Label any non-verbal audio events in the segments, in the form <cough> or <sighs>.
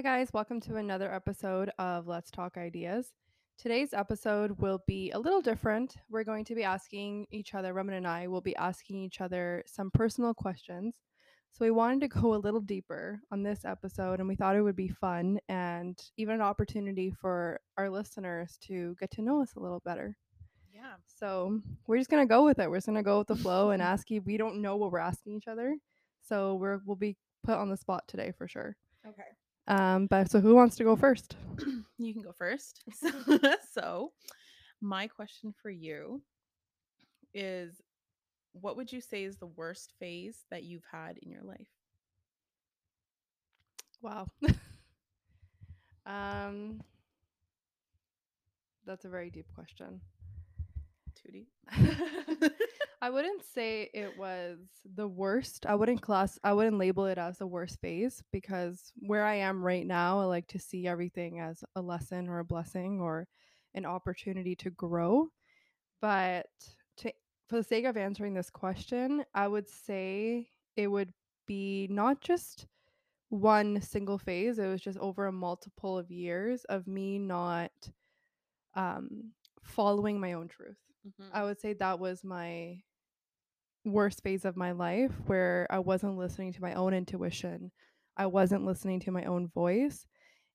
Hi, guys. Welcome to another episode of Let's Talk Ideas. Today's episode will be a little different. We're going to be asking each other, Raman and I will be asking each other some personal questions. So, we wanted to go a little deeper on this episode, and we thought it would be fun and even an opportunity for our listeners to get to know us a little better. Yeah. So, we're just going to go with it. We're just going to go with the flow and ask you. We don't know what we're asking each other. So, we're, we'll be put on the spot today for sure. Okay. Um, but so who wants to go first? <clears throat> you can go first. <laughs> so, my question for you is what would you say is the worst phase that you've had in your life? Wow. <laughs> um, that's a very deep question. Too deep. <laughs> I wouldn't say it was the worst. I wouldn't class I wouldn't label it as the worst phase because where I am right now, I like to see everything as a lesson or a blessing or an opportunity to grow. But to for the sake of answering this question, I would say it would be not just one single phase. It was just over a multiple of years of me not um, following my own truth. Mhm. I would say that was my worst phase of my life where I wasn't listening to my own intuition. I wasn't listening to my own voice.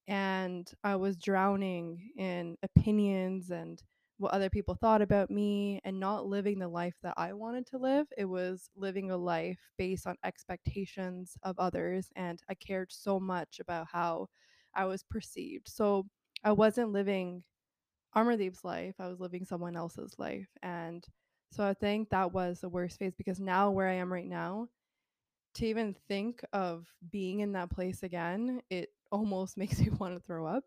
And I was drowning in opinions and what other people thought about me and not living the life that I wanted to live. It was living a life based on expectations of others. And I cared so much about how I was perceived. So I wasn't living Amardeep's life, I was living someone else's life. And so I think that was the worst phase because now, where I am right now, to even think of being in that place again, it almost <laughs> makes me want to throw up.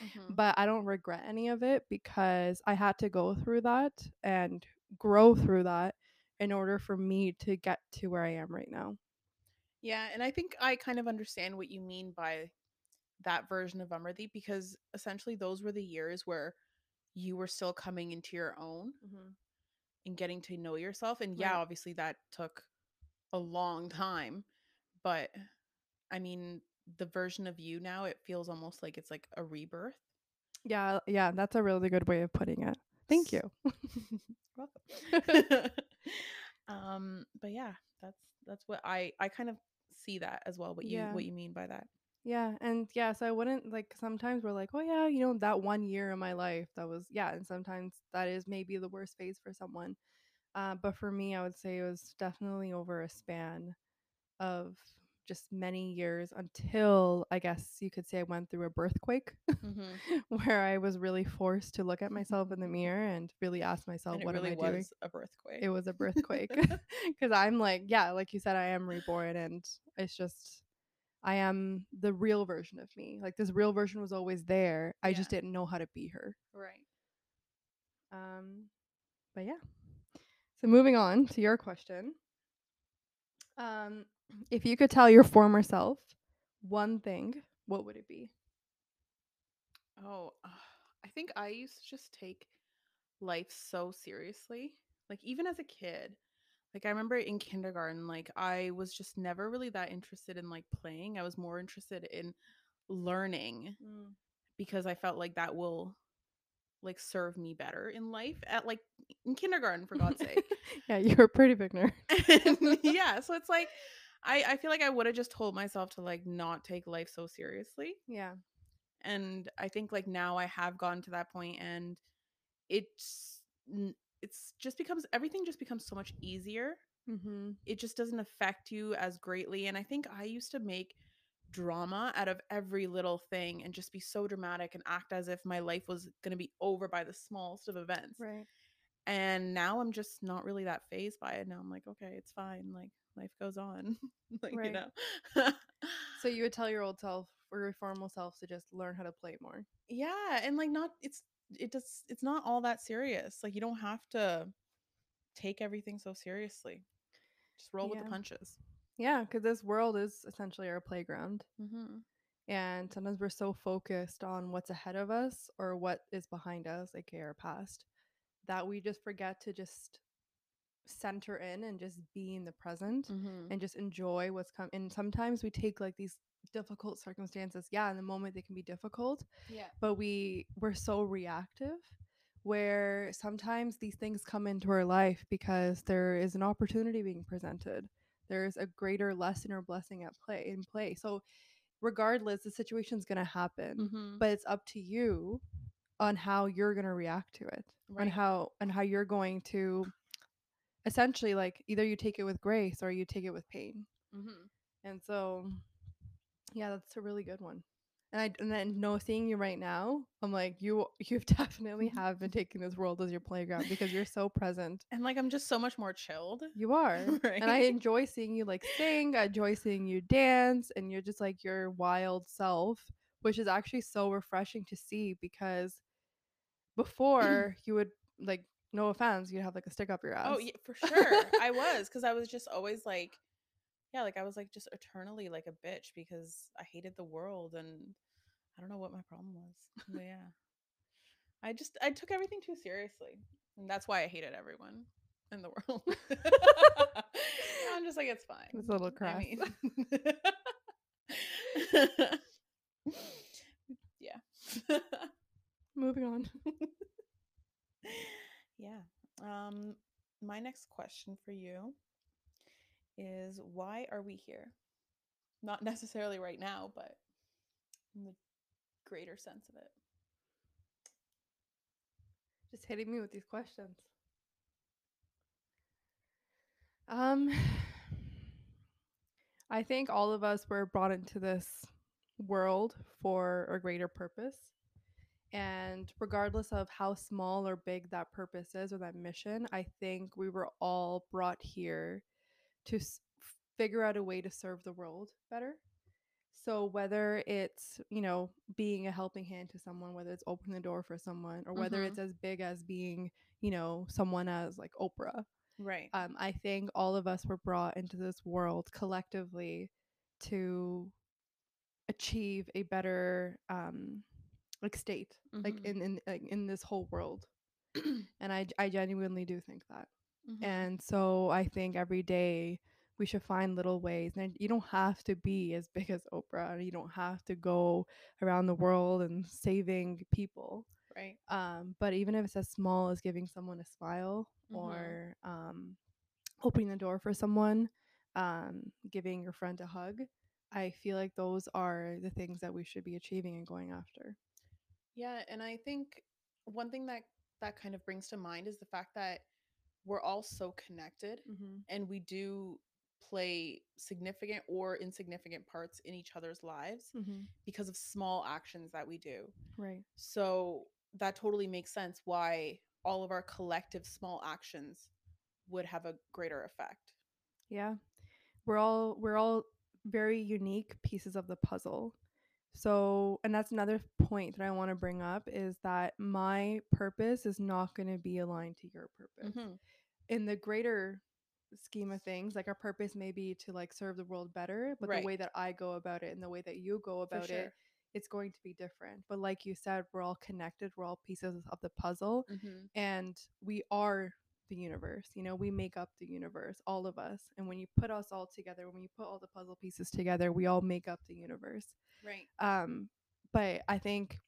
Mhm. but I don't regret any of it because I had to go through that and grow through that in order for me to get to where I am right now. Yeah, and I think I kind of understand what you mean by that version of Amardeep because essentially those were the years where you were still coming into your own and getting to know yourself. And yeah, Right. obviously that took a long time, but I mean, the version of you now, it feels almost like it's like a rebirth. Yeah, yeah, that's a really good way of putting it. Thank you. <laughs> Welcome. <laughs> um, but yeah, that's that's what I I kind of see that as well. What you Yeah. what you mean by that? Yeah, and yeah, so I wouldn't like sometimes we're like, oh yeah, you know, that one year in my life that was yeah, and sometimes that is maybe the worst phase for someone. Uh, but for me, I would say it was definitely over a span of just many years until I guess you could say I went through a birthquake Mhm. <laughs> where I was really forced to look at myself in the <laughs> mirror and really ask myself, And what really am I doing? was a birthquake. It was a <laughs> birthquake because I'm like, yeah, like you said, I am reborn, and it's just I am the real version of me. Like this real version was always there. I just didn't know how to be her. right. Um, but yeah. So moving on to your question. Um, if you could tell your former self one thing, what would it be? Oh, uh, I think I used to just take life so seriously. Like even as a kid, like I remember in kindergarten, like I was just never really that interested in like playing. I was more interested in learning mm. because I felt like that will like serve me better in life at like in kindergarten for God's <laughs> sake. yeah, you're a pretty big nerd. <laughs> And <laughs> yeah, so it's like I I feel like I would have just told myself to like not take life so seriously. Yeah. And I think like now I have gotten to that point and it's it's just becomes everything just becomes so much easier. Mm-hmm. It just doesn't affect you as greatly and I think I used to make drama out of every little thing and just be so dramatic and act as if my life was going to be over by the smallest of events. Right. And now I'm just not really that phased by it. Now I'm like, okay, it's fine. Like life goes on. <laughs> like, Right. you know. So you would <laughs> tell your old self or your formal self to just learn how to play more. yeah, and like not it's it does it's not all that serious. Like you don't have to take everything so seriously. Just roll with the punches. Yeah, because this world is essentially our playground. Mm-hmm. And sometimes we're so focused on what's ahead of us or what is behind us, aka our past, that we just forget to just center in and just be in the present Mhm. and just enjoy what's come and sometimes we take like these difficult circumstances yeah in the moment they can be difficult Yeah. but we we're so reactive where sometimes these things come into our life because there is an opportunity being presented there's a greater lesson or blessing at play in play so regardless the situation's going to happen Mhm. but it's up to you on how you're going to react to it Right. and how and how you're going to essentially like either you take it with grace or you take it with pain Mhm. and so yeah that's a really good one and i and then no seeing you right now i'm like you <laughs> you definitely <laughs> have been taking this world as your playground because you're so present And like I'm just so much more chilled. you are <laughs> and i enjoy seeing you like sing i enjoy seeing you dance and you're just like your wild self which is actually so refreshing to see because before <clears throat> you would like no offense you'd have like a stick up your oh, ass Oh, yeah, for sure. I was cuz I was just always like yeah, like I was like just eternally like a bitch because I hated the world and I don't know what my problem was. But <laughs> yeah. I just I took everything too seriously. And that's why I hated everyone in the world. <laughs> I'm just like it's <laughs> fine. It's a little I mean Yeah. moving on yeah. Um my next question for you is why are we here? Not necessarily right now, but in the greater sense of it. just hitting me with these questions. Um, <sighs> I think all of us were brought into this world for a greater purpose. And regardless of how small or big that purpose is or that mission, I think we were all brought here to s- figure out a way to serve the world better. So whether it's, you know, being a helping hand to someone, whether it's opening the door for someone, or whether Mhm. it's as big as being, you know, someone as like Oprah, Right. um, I think all of us were brought into this world collectively to achieve a better um, like state, like Mhm. in in like, in this whole world. <clears throat> And I I genuinely do think that. Mhm. And so I think every day we should find little ways. And you don't have to be as big as Oprah. You don't have to go around the world and saving people. right. Um, but even if it's as small as giving someone a smile Mhm. or um, opening the door for someone, um, giving your friend a hug, I feel like those are the things that we should be achieving and going after. Yeah, and I think one thing that that kind of brings to mind is the fact that we're all so connected Mm-hmm. and we do play significant or insignificant parts in each other's lives Mm-hmm. because of small actions that we do. Right. So that totally makes sense why all of our collective small actions would have a greater effect. Yeah. We're all we're all very unique pieces of the puzzle. So, and that's another point that I want to bring up is that my purpose is not going to be aligned to your purpose. Mhm. In the greater scheme of things, like our purpose may be to like serve the world better, but Right. the way that I go about it and the way that you go about sure. it, it's going to be different. But like you said, we're all connected, we're all pieces of the puzzle, Mhm. and we are the universe. You know, we make up the universe, all of us. And when you put us all together, when you put all the puzzle pieces together, we all make up the universe. Right. Um, but I think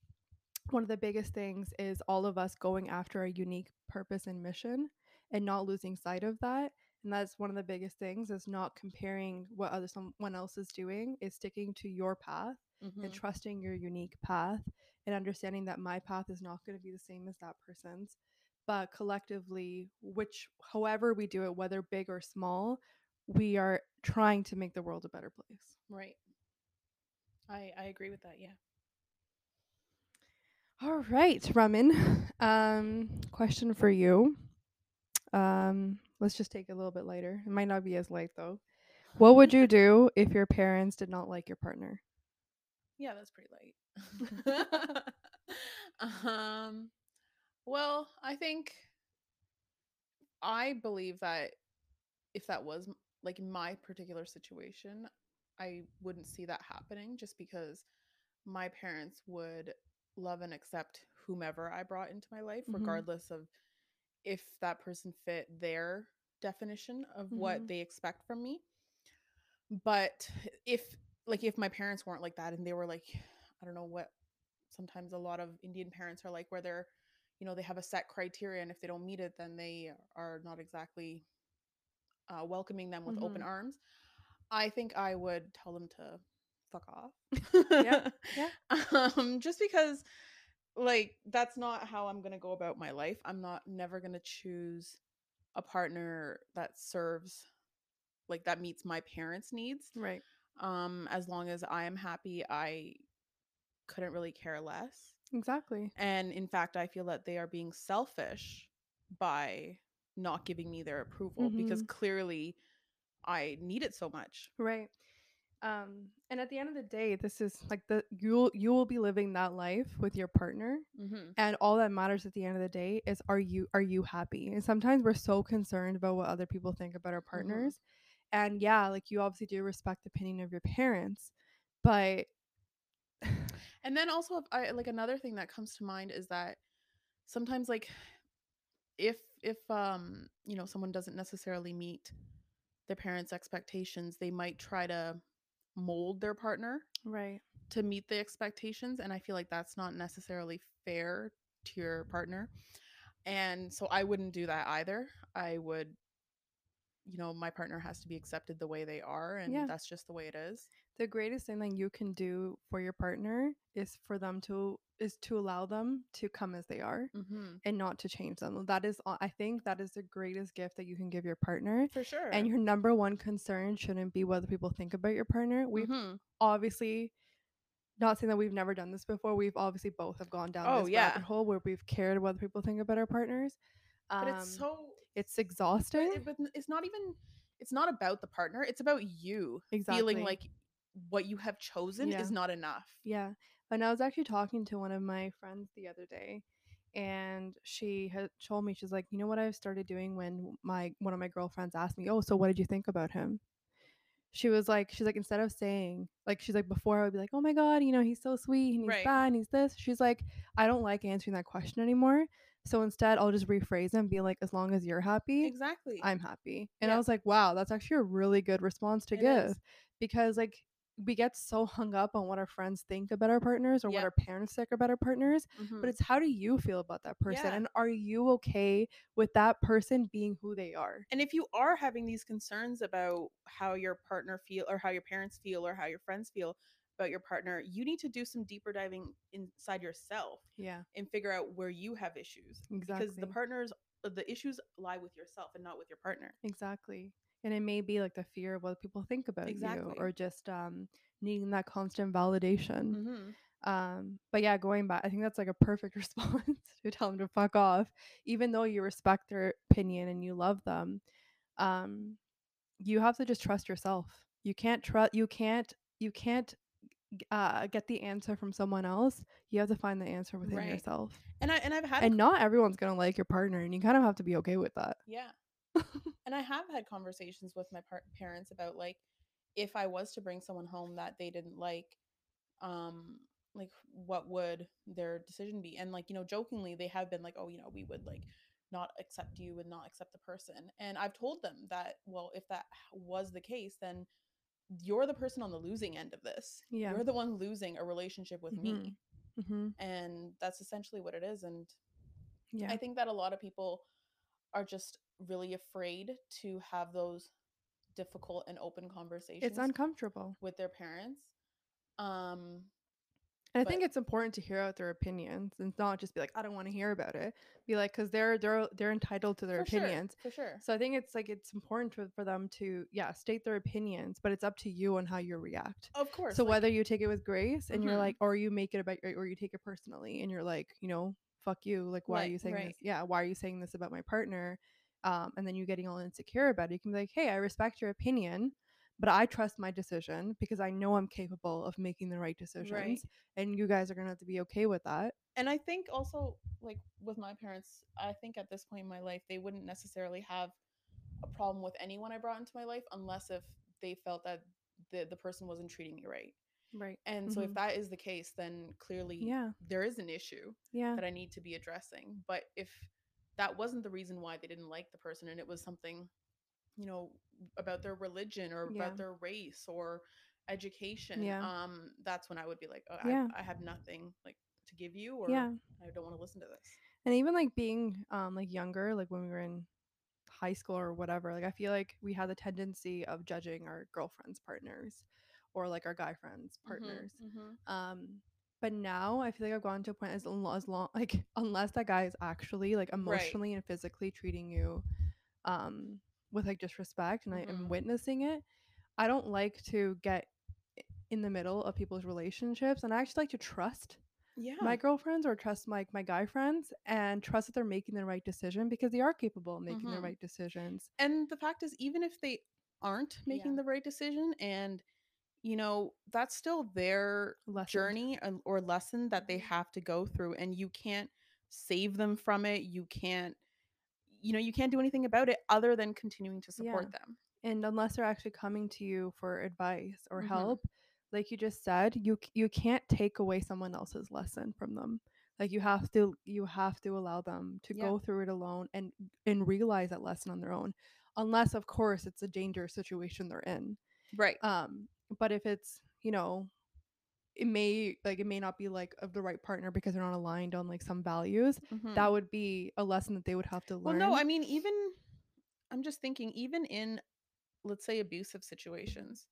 one of the biggest things is all of us going after a unique purpose and mission and not losing sight of that. And that's one of the biggest things is not comparing what other someone else is doing, is sticking to your path and Mhm. trusting your unique path and understanding that my path is not going to be the same as that person's. But collectively, which however we do it, whether big or small, we are trying to make the world a better place. Right. I I agree with that. Yeah. All right, Raman. Um, question for you. Um, let's just take it a little bit lighter. It might not be as light though. What would you <laughs> do if your parents did not like your partner? Yeah, that's pretty light. <laughs> <laughs> um well, I think I believe that if that was like my particular situation, I wouldn't see that happening just because my parents would love and accept whomever I brought into my life Mhm. regardless of if that person fit their definition of what Mhm. they expect from me. But if like if my parents weren't like that and they were like I don't know what sometimes a lot of Indian parents are like where they're you know they have a set criteria and if they don't meet it then they are not exactly uh, welcoming them with open Mhm. arms. I think I would tell them to fuck <laughs> Yeah. off. Yeah. <laughs> um, just because, like, that's not how I'm gonna go about my life. I'm not never gonna choose a partner that serves, like, that meets my parents' needs. Right. Um, as long as I am happy, I couldn't really care less. Exactly. And in fact, I feel that they are being selfish by not giving me their approval because Mhm. clearly I need it so much. Right. Um, and at the end of the day, this is like the you'll you will be living that life with your partner. hmm And all that matters at the end of the day is are you are you happy? And sometimes we're so concerned about what other people think about our hmm partners. And yeah, like you obviously do respect the opinion of your parents, but <sighs> And then also, if I like another thing that comes to mind is that sometimes, like, if if um you know someone doesn't necessarily meet their parents' expectations, they might try to mold their partner right. to meet the expectations, and I feel like that's not necessarily fair to your partner. And so I wouldn't do that either. I would, you know, my partner has to be accepted the way they are, and Yeah. that's just the way it is. The greatest thing that you can do for your partner is for them to is to allow them to come as they are Mm-hmm. and not to change them. That is I think that is the greatest gift that you can give your partner. For sure. And your number one concern shouldn't be what people think about your partner. We've mm-hmm. obviously not saying that we've never done this before. We've obviously both have gone down Oh, this yeah. rabbit hole where we've cared what other people think about our partners. But Um, it's so it's but, exhausting. but it's not even it's not about the partner it's about you Exactly. feeling like what you have chosen Yeah. is not enough Yeah. And I was actually talking to one of my friends the other day and she had told me she's like, "You know what I've started doing when my one of my girlfriends asked me, "Oh, so what did you think about him?" She was like she's like instead of saying like she's like before I would be like, "Oh my god, you know, he's so sweet and he's Right. that and he's this." She's like, "I don't like answering that question anymore." So instead, I'll just rephrase and be like, "As long as you're happy, exactly I'm happy. And I was like, wow, that's actually a really good response to It give is. because like we get so hung up on what our friends think about our partners or what our parents think about our partners, Mhm. but it's how do you feel about that person Yeah. and are you okay with that person being who they are? and if you are having these concerns about how your partner feel or how your parents feel or how your friends feel about your partner you need to do some deeper diving inside yourself Yeah, and figure out where you have issues because the partners the issues lie with yourself and not with your partner Exactly. And it may be like the fear of what people think about Exactly. you or just um needing that constant validation. mm-hmm. Um, but yeah, going back, I think that's like a perfect <laughs> response to tell them to fuck off, even though you respect their opinion and you love them. Um, you have to just trust yourself. You can't trust. You can't. You can't uh, get the answer from someone else. You have to find the answer within Right. yourself. and i and i've had And not everyone's gonna like your partner, and you kind of have to be okay with that. Yeah. <laughs> and I have had conversations with my par- parents about like if I was to bring someone home that they didn't like um like what would their decision be and like you know jokingly they have been like oh you know we would like not accept you and not accept the person and I've told them that well if that was the case then you're the person on the losing end of this Yeah. you're the one losing a relationship with me Mm-hmm. and that's essentially what it is and Yeah. I think that a lot of people are just really afraid to have those difficult and open conversations it's uncomfortable. with their parents. Um, And I think it's important to hear out their opinions and not just be like, I don't want to hear about it. Be like, because they're they're they're entitled to their for sure, opinions. for sure. So I think it's like it's important for, for them to yeah state their opinions, but it's up to you on how you react. Of course. so like, whether you take it with grace and you're Mhm. like, or you make it about, or you take it personally and you're like, you know, fuck you, like why are you saying right. this? Yeah, why are you saying this about my partner? Um, and then you getting all insecure about it. You can be like, hey, I respect your opinion, but I trust my decision because I know I'm capable of making the right decisions, and you guys are gonna have to be okay with that. and I think also like with my parents, I think at this point in my life they wouldn't necessarily have a problem with anyone I brought into my life unless if they felt that the the person wasn't treating me right. Right. And so if Mhm. that is the case, then clearly Yeah. there is an issue Yeah. that I need to be addressing. But if that wasn't the reason why they didn't like the person and it was something you know, about their religion or Yeah. about their race or education, Yeah. um, that's when I would be like, oh, Yeah. I, I have nothing like to give you, or Yeah. I don't want to listen to this. And even like being um like younger, like when we were in high school or whatever, like I feel like we had the tendency of judging our girlfriends' partners or like our guy friends' partners. Mhm, Um but now I feel like I've gotten to a point as long as long <laughs> like unless that guy is actually like emotionally and physically treating you um with like disrespect and I am Mhm. witnessing it, I don't like to get in the middle of people's relationships and I actually like to trust Yeah. my girlfriends or trust my my guy friends and trust that they're making the right decision because they are capable of making the Mhm. right decisions. and the fact is, even if they aren't making Yeah. the right decision, and you know, that's still their Lessened. journey and- or lesson that they Mhm. have to go through, and you can't save them from it. You can't, you know, you can't do anything about it other than continuing to support Yeah. them. And unless they're actually coming to you for advice or Mhm. help, like you just said, you you can't take away someone else's lesson from them. Like you have to you have to allow them to Yeah. go through it alone and and realize that lesson on their own. Unless of course it's a dangerous situation they're in. Right. Um but if it's, you know, it may like it may not be like of the right partner because they're not aligned on like some values Mhm. that would be a lesson that they would have to learn Well, no, I mean, even I'm just thinking, even in let's say abusive situations,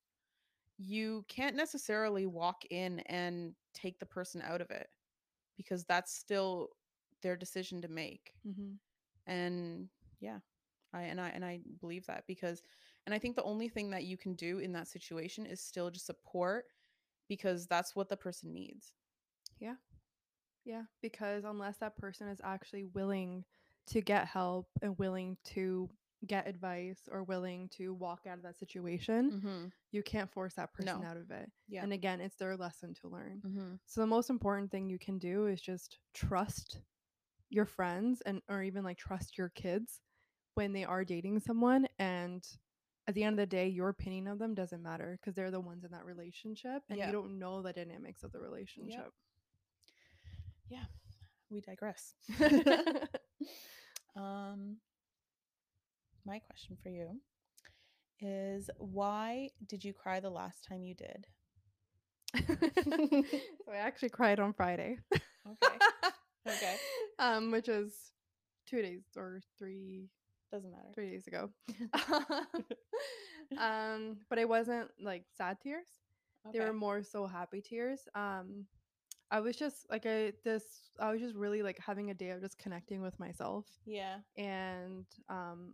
you can't necessarily walk in and take the person out of it because that's still their decision to make. hmm And yeah, I and I and I believe that because and I think the only thing that you can do in that situation is still just support because that's what the person needs. yeah yeah because unless that person is actually willing to get help and willing to get advice or willing to walk out of that situation Mhm. you can't force that person No. out of it Yeah. and again it's their lesson to learn Mhm. so the most important thing you can do is just trust your friends and or even like trust your kids when they are dating someone and at the end of the day your opinion of them doesn't matter because they're the ones in that relationship and Yeah. you don't know the dynamics of the relationship Yeah. We digress. <laughs> <laughs> um my question for you is why did you cry the last time you did? <laughs> so i actually cried on friday Okay. Okay. um which is two days or three Doesn't matter. three days ago <laughs> <laughs> um but it wasn't like sad tears they were more so happy tears um i was just like i this i was just really like having a day of just connecting with myself Yeah. and um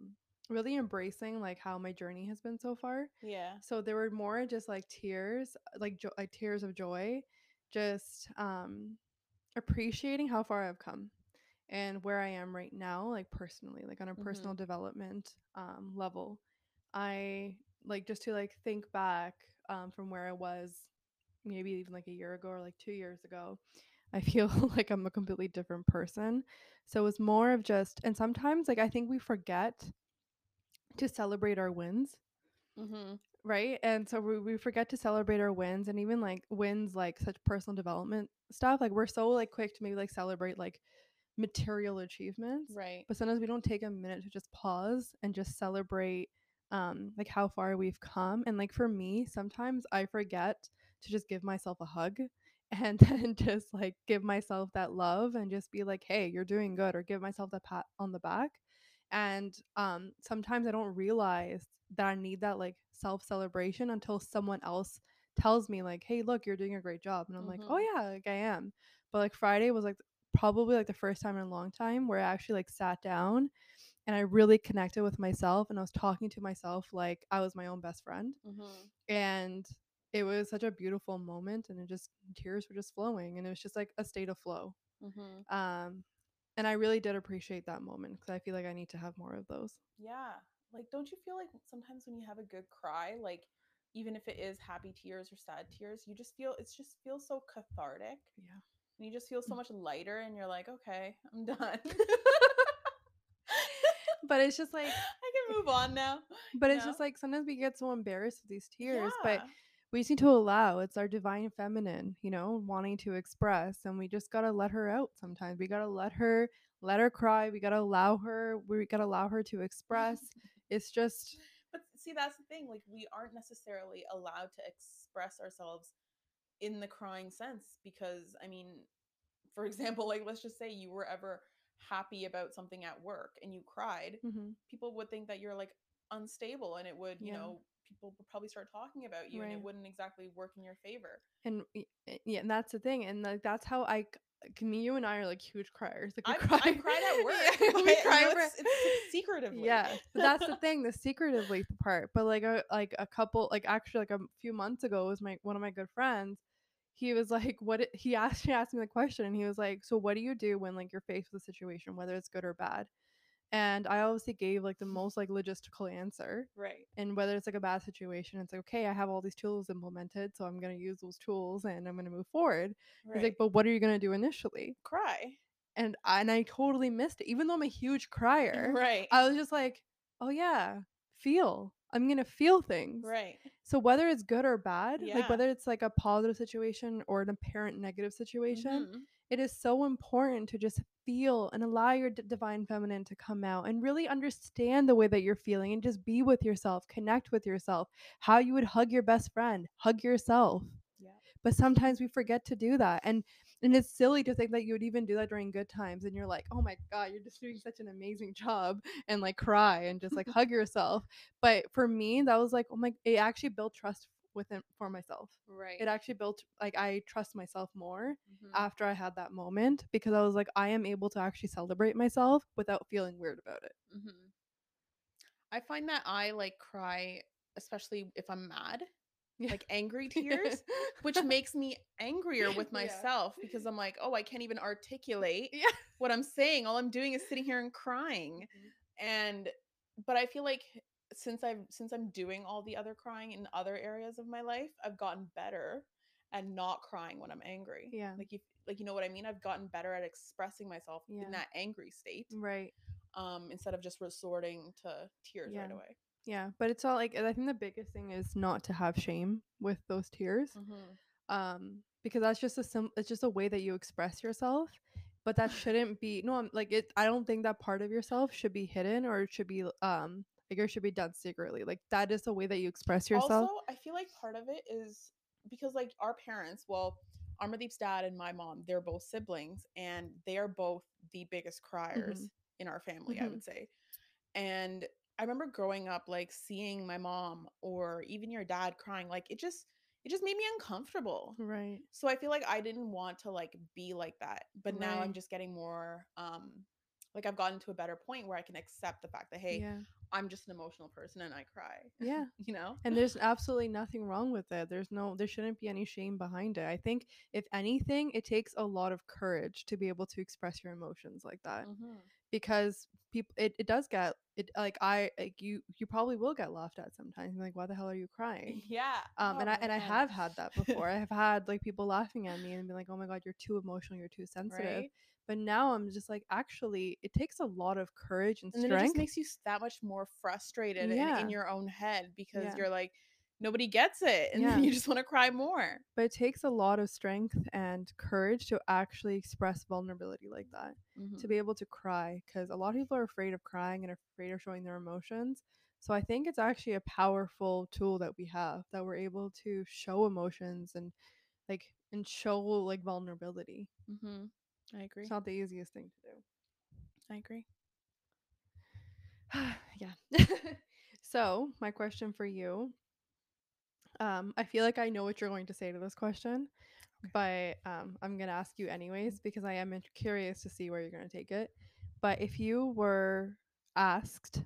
really embracing like how my journey has been so far Yeah. so there were more just like tears like jo- like tears of joy just um appreciating how far i've come and where i am right now like personally like on a personal development um level i like just to like think back um from where i was maybe even like a year ago or like 2 years ago i <laughs> feel like i'm a completely different person. So it was more of just and sometimes like i think we forget to celebrate our wins. Mm-hmm. right? And so we, we forget to celebrate our wins and even like wins like such personal development stuff like we're so like quick to maybe like celebrate like material achievements Right. but sometimes we don't take a minute to just pause and just celebrate um like how far we've come and like for me sometimes i forget to just give myself a hug <laughs> and then just like give myself that love and just be like hey you're doing good or give myself that pat on the back and um sometimes i don't realize that i need that like self celebration until someone else tells me like hey look you're doing a great job and i'm like oh Mhm. yeah like i am but like friday was like probably like the first time in a long time where i actually like sat down and i really connected with myself and i was talking to myself like i was my own best friend Mm-hmm. and it was such a beautiful moment and it just tears were just flowing and it was just like a state of flow Mm-hmm. um and i really did appreciate that moment because i feel like i need to have more of those Yeah. Like, don't you feel like sometimes when you have a good cry, like even if it is happy tears or sad tears, you just feel it's just feels so cathartic. yeah And you just feel so mm. much lighter and you're like, okay, I'm done. <laughs> but it's just like I can move on <laughs> now. but it's just like sometimes we get so embarrassed with these tears but we just need to allow it's our divine feminine you know wanting to express and we just gotta let her out sometimes we gotta let her let her cry we gotta allow her we gotta allow her to express <laughs> it's just but see, that's the thing. Like, we aren't necessarily allowed to express ourselves in the crying sense because, I mean, for example, <laughs> like let's just say you were ever happy about something at work and you cried, hmm people would think that you're like unstable and it would, you Yeah. know, people would probably start talking about you and it wouldn't exactly work in your favor. And eh, yeah, and that's the thing, and like that's how I. c- Me, you and I are like huge criers. Like we I've, cry. I've cried at <laughs> work. We cry for- it's, it's secretively. Yeah, <laughs> but that's the thing, the secretively part. But like a like a couple, like actually like a few months ago, was my one of my good friends. He was like, "What?" He asked he asked me the question, and he was like, "So what do you do when like you're faced with a situation, whether it's good or bad?" And I obviously gave like the most like logistical answer. Right. And whether it's like a bad situation, it's like, okay, I have all these tools implemented, so I'm gonna use those tools and I'm gonna move forward. Right. He's like, but what are you gonna do initially? cry. And I, and I totally missed it. Even though I'm a huge <laughs> crier, Right. I was just like, oh yeah, feel. I'm gonna feel things. right. So whether it's good or bad, Yeah. like whether it's like a positive situation or an apparent negative situation, Mhm. It is so important to just feel and allow your d- divine feminine to come out and really understand the way that you're feeling and just be with yourself, connect with yourself. How you would hug your best friend, hug yourself. Yeah. But sometimes we forget to do that. And and it's silly to think that you would even do that during good times and you're like, "Oh my god, you're just doing such an amazing job." And like cry and just like hug yourself. But for me, that was like, "Oh my it actually built trust within for myself." Right. It actually built like I trust myself more Mhm. after I had that moment because I was like, I am able to actually celebrate myself without feeling weird about it. hmm I find that I like cry, especially if I'm mad, Yeah. like angry <laughs> tears, which makes me angrier with Yeah. myself because I'm like, oh, I can't even articulate yeah. what I'm saying. All I'm doing is sitting here and crying. And, but I feel like since I've since I'm doing all the other crying in other areas of my life, I've gotten better at not crying when I'm angry. Yeah. Like you like you know what I mean? I've gotten better at expressing myself Yeah. in that angry state. Right. um, instead of just resorting to tears right away. Yeah. But it's all like I think the biggest thing is not to have shame with those tears. Um, because that's just a sim it's just a way that you express yourself. But that <laughs> shouldn't be no, I'm like it I don't think that part of yourself should be hidden or it should be um like it should be done secretly. Like that is the way that you express yourself. Also, I feel like part of it is because like our parents, well, Amardeep's dad and my mom, they're both siblings and they are both the biggest criers in our family, I Mhm. would say. And I remember growing up like seeing my mom or even your dad crying, like it just it just made me uncomfortable. right. So I feel like I didn't want to like be like that. But now I'm just getting more um like I've gotten to a better point where I can accept the fact that hey, yeah. I'm just an emotional person and I cry. Yeah. <laughs> you know? And there's absolutely nothing wrong with it. There's no there shouldn't be any shame behind it. I think if anything, it takes a lot of courage to be able to express your emotions like that. Mhm. Because people it, it does get it like I like you you probably will get laughed at sometimes. Like, why the hell are you <laughs> crying? Yeah. Um, and Oh, I and I have had that <laughs> before. I have had like people laughing at me and be like, "Oh my god, you're too emotional. You're too sensitive." Right? But now I'm just like, actually, it takes a lot of courage and And then it just makes you that much more frustrated and in your own head because Yeah. you're like, nobody gets it. And Yeah. then you just want to cry more. but it takes a lot of strength and courage to actually express vulnerability like that. Mhm. To be able to cry, because a lot of people are afraid of crying and afraid of showing their emotions. So I think it's actually a powerful tool that we have that we're able to show emotions and like and show like vulnerability. mm-hmm. I agree. It's not the easiest thing to do. I agree. <sighs> yeah. <laughs> so, my question for you um I feel like I know what you're going to say to this question, but um I'm going to ask you anyways because I am curious to see where you're going to take it. But if you were asked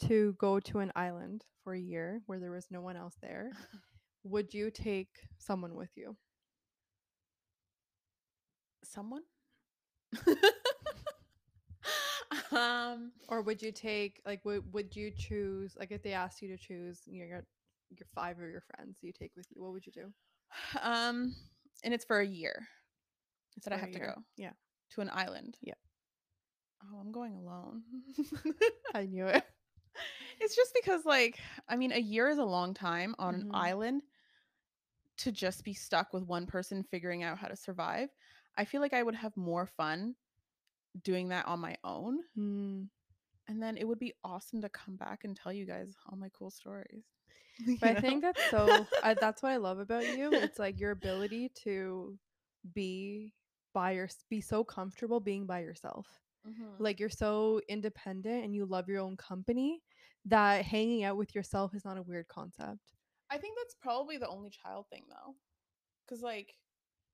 to go to an island for a year where there was no one else there, <laughs> would you take someone with you? Someone? <laughs> <laughs> um Or would you take like would would you choose like if they asked you to choose your your your five of your friends you take with you, what would you do? um and it's for a year It's that I have to go Yeah. to an island. Yeah. Oh, I'm going alone. I <laughs> knew it. it's just because like I mean a year is a long time on Mhm. an island to just be stuck with one person figuring out how to survive. I feel like I would have more fun doing that on my own. Mm, and then it would be awesome to come back and tell you guys all my cool stories. <laughs> <laughs> But I think that's so I, that's what I love about you. It's like your ability to be by your be so comfortable being by yourself. Mhm. Like you're so independent and you love your own company that hanging out with yourself is not a weird concept. I think that's probably the only child thing though. Cuz like,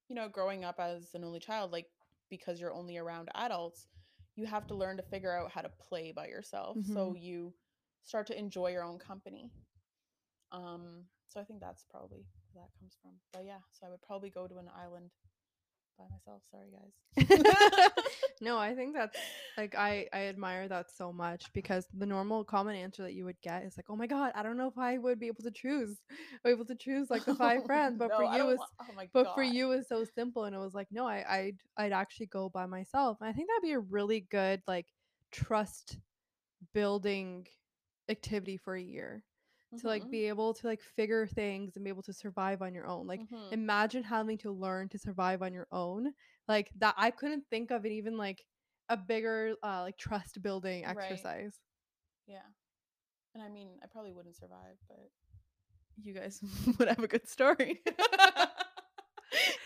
you know, growing up as an only child like because you're only around adults, you have to learn to figure out how to play by yourself so Mhm. you start to enjoy your own company. Um so I think that's probably where that comes from. But yeah, so I would probably go to an island by myself. Sorry guys. <laughs> no, I think that's like I I admire that so much because the normal common answer that you would get is like, "Oh my god, I don't know if I would be able to choose, <laughs> be able to choose like the five <laughs> friends." But No, for you, it's oh but god. for you, it's so simple, and it was like, no, I I'd I'd actually go by myself, and I think that'd be a really good like trust building activity for a year to like Mhm, be able to like figure things and be able to survive on your own. Like mhm. imagine having to learn to survive on your own. Like that I couldn't think of it even like a bigger uh like trust building Right. exercise. Yeah. And I mean, I probably wouldn't survive, but you guys <laughs> would have a good story. <laughs>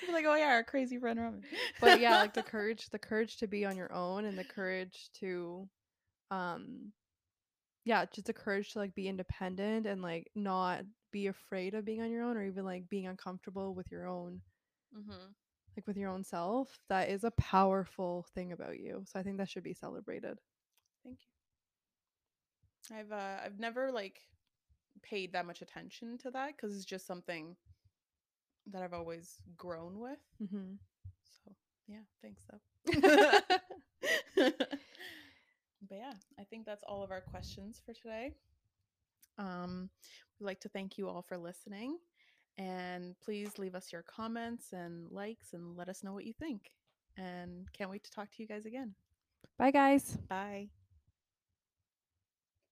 Like, oh yeah, our crazy friend Robin. But yeah, like the <laughs> courage the courage to be on your own and the courage to um yeah, just the courage to like be independent and like not be afraid of being on your own or even like being uncomfortable with your own hmm like with your own self that is a powerful thing about you so i think that should be celebrated Thank you. I've uh, I've never like paid that much attention to that because it's just something that I've always grown with. mm-hmm. So yeah, thanks though. <laughs> <laughs> <laughs> but yeah, I think that's all of our questions for today. Um, we'd like to thank you all for listening. And please leave us your comments and likes and let us know what you think. And can't wait to talk to you guys again. bye guys Bye.